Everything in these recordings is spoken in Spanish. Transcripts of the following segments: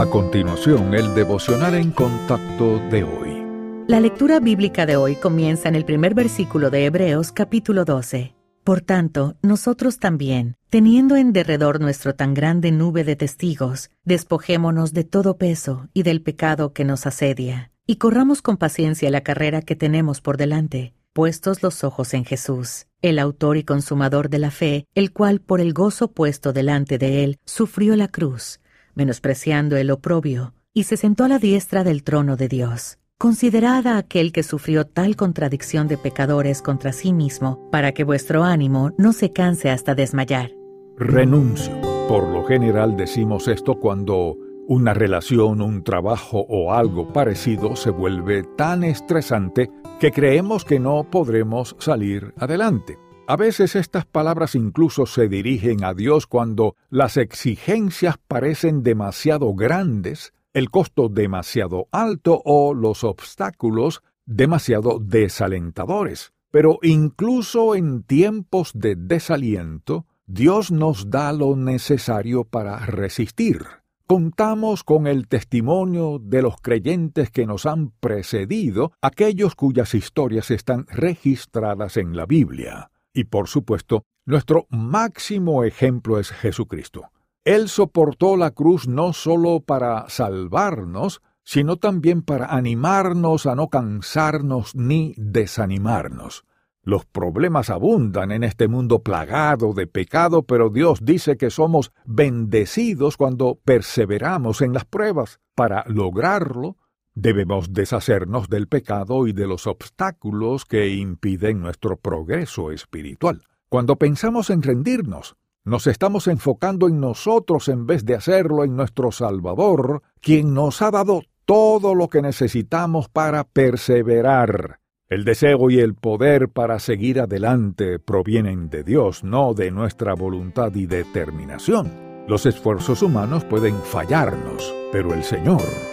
A continuación, el devocional en contacto de hoy. La lectura bíblica de hoy comienza en el primer versículo de Hebreos capítulo 12. Por tanto, nosotros también, teniendo en derredor nuestro tan grande nube de testigos, despojémonos de todo peso y del pecado que nos asedia, y corramos con paciencia la carrera que tenemos por delante, puestos los ojos en Jesús, el autor y consumador de la fe, el cual por el gozo puesto delante de él sufrió la cruz, menospreciando el oprobio, y se sentó a la diestra del trono de Dios. Considerad a aquel que sufrió tal contradicción de pecadores contra sí mismo, para que vuestro ánimo no se canse hasta desmayar. Renuncio. Por lo general decimos esto cuando una relación, un trabajo o algo parecido se vuelve tan estresante que creemos que no podremos salir adelante. A veces estas palabras incluso se dirigen a Dios cuando las exigencias parecen demasiado grandes, el costo demasiado alto o los obstáculos demasiado desalentadores. Pero incluso en tiempos de desaliento, Dios nos da lo necesario para resistir. Contamos con el testimonio de los creyentes que nos han precedido, aquellos cuyas historias están registradas en la Biblia. Y por supuesto, nuestro máximo ejemplo es Jesucristo. Él soportó la cruz no sólo para salvarnos, sino también para animarnos a no cansarnos ni desanimarnos. Los problemas abundan en este mundo plagado de pecado, pero Dios dice que somos bendecidos cuando perseveramos en las pruebas. Para lograrlo, Debemos deshacernos del pecado y de los obstáculos que impiden nuestro progreso espiritual. Cuando pensamos en rendirnos, nos estamos enfocando en nosotros en vez de hacerlo en nuestro Salvador, quien nos ha dado todo lo que necesitamos para perseverar. El deseo y el poder para seguir adelante provienen de Dios, no de nuestra voluntad y determinación. Los esfuerzos humanos pueden fallarnos, pero el Señor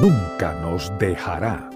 nunca nos dejará.